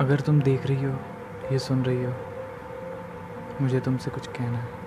अगर तुम देख रही हो ये सुन रही हो मुझे तुमसे कुछ कहना है।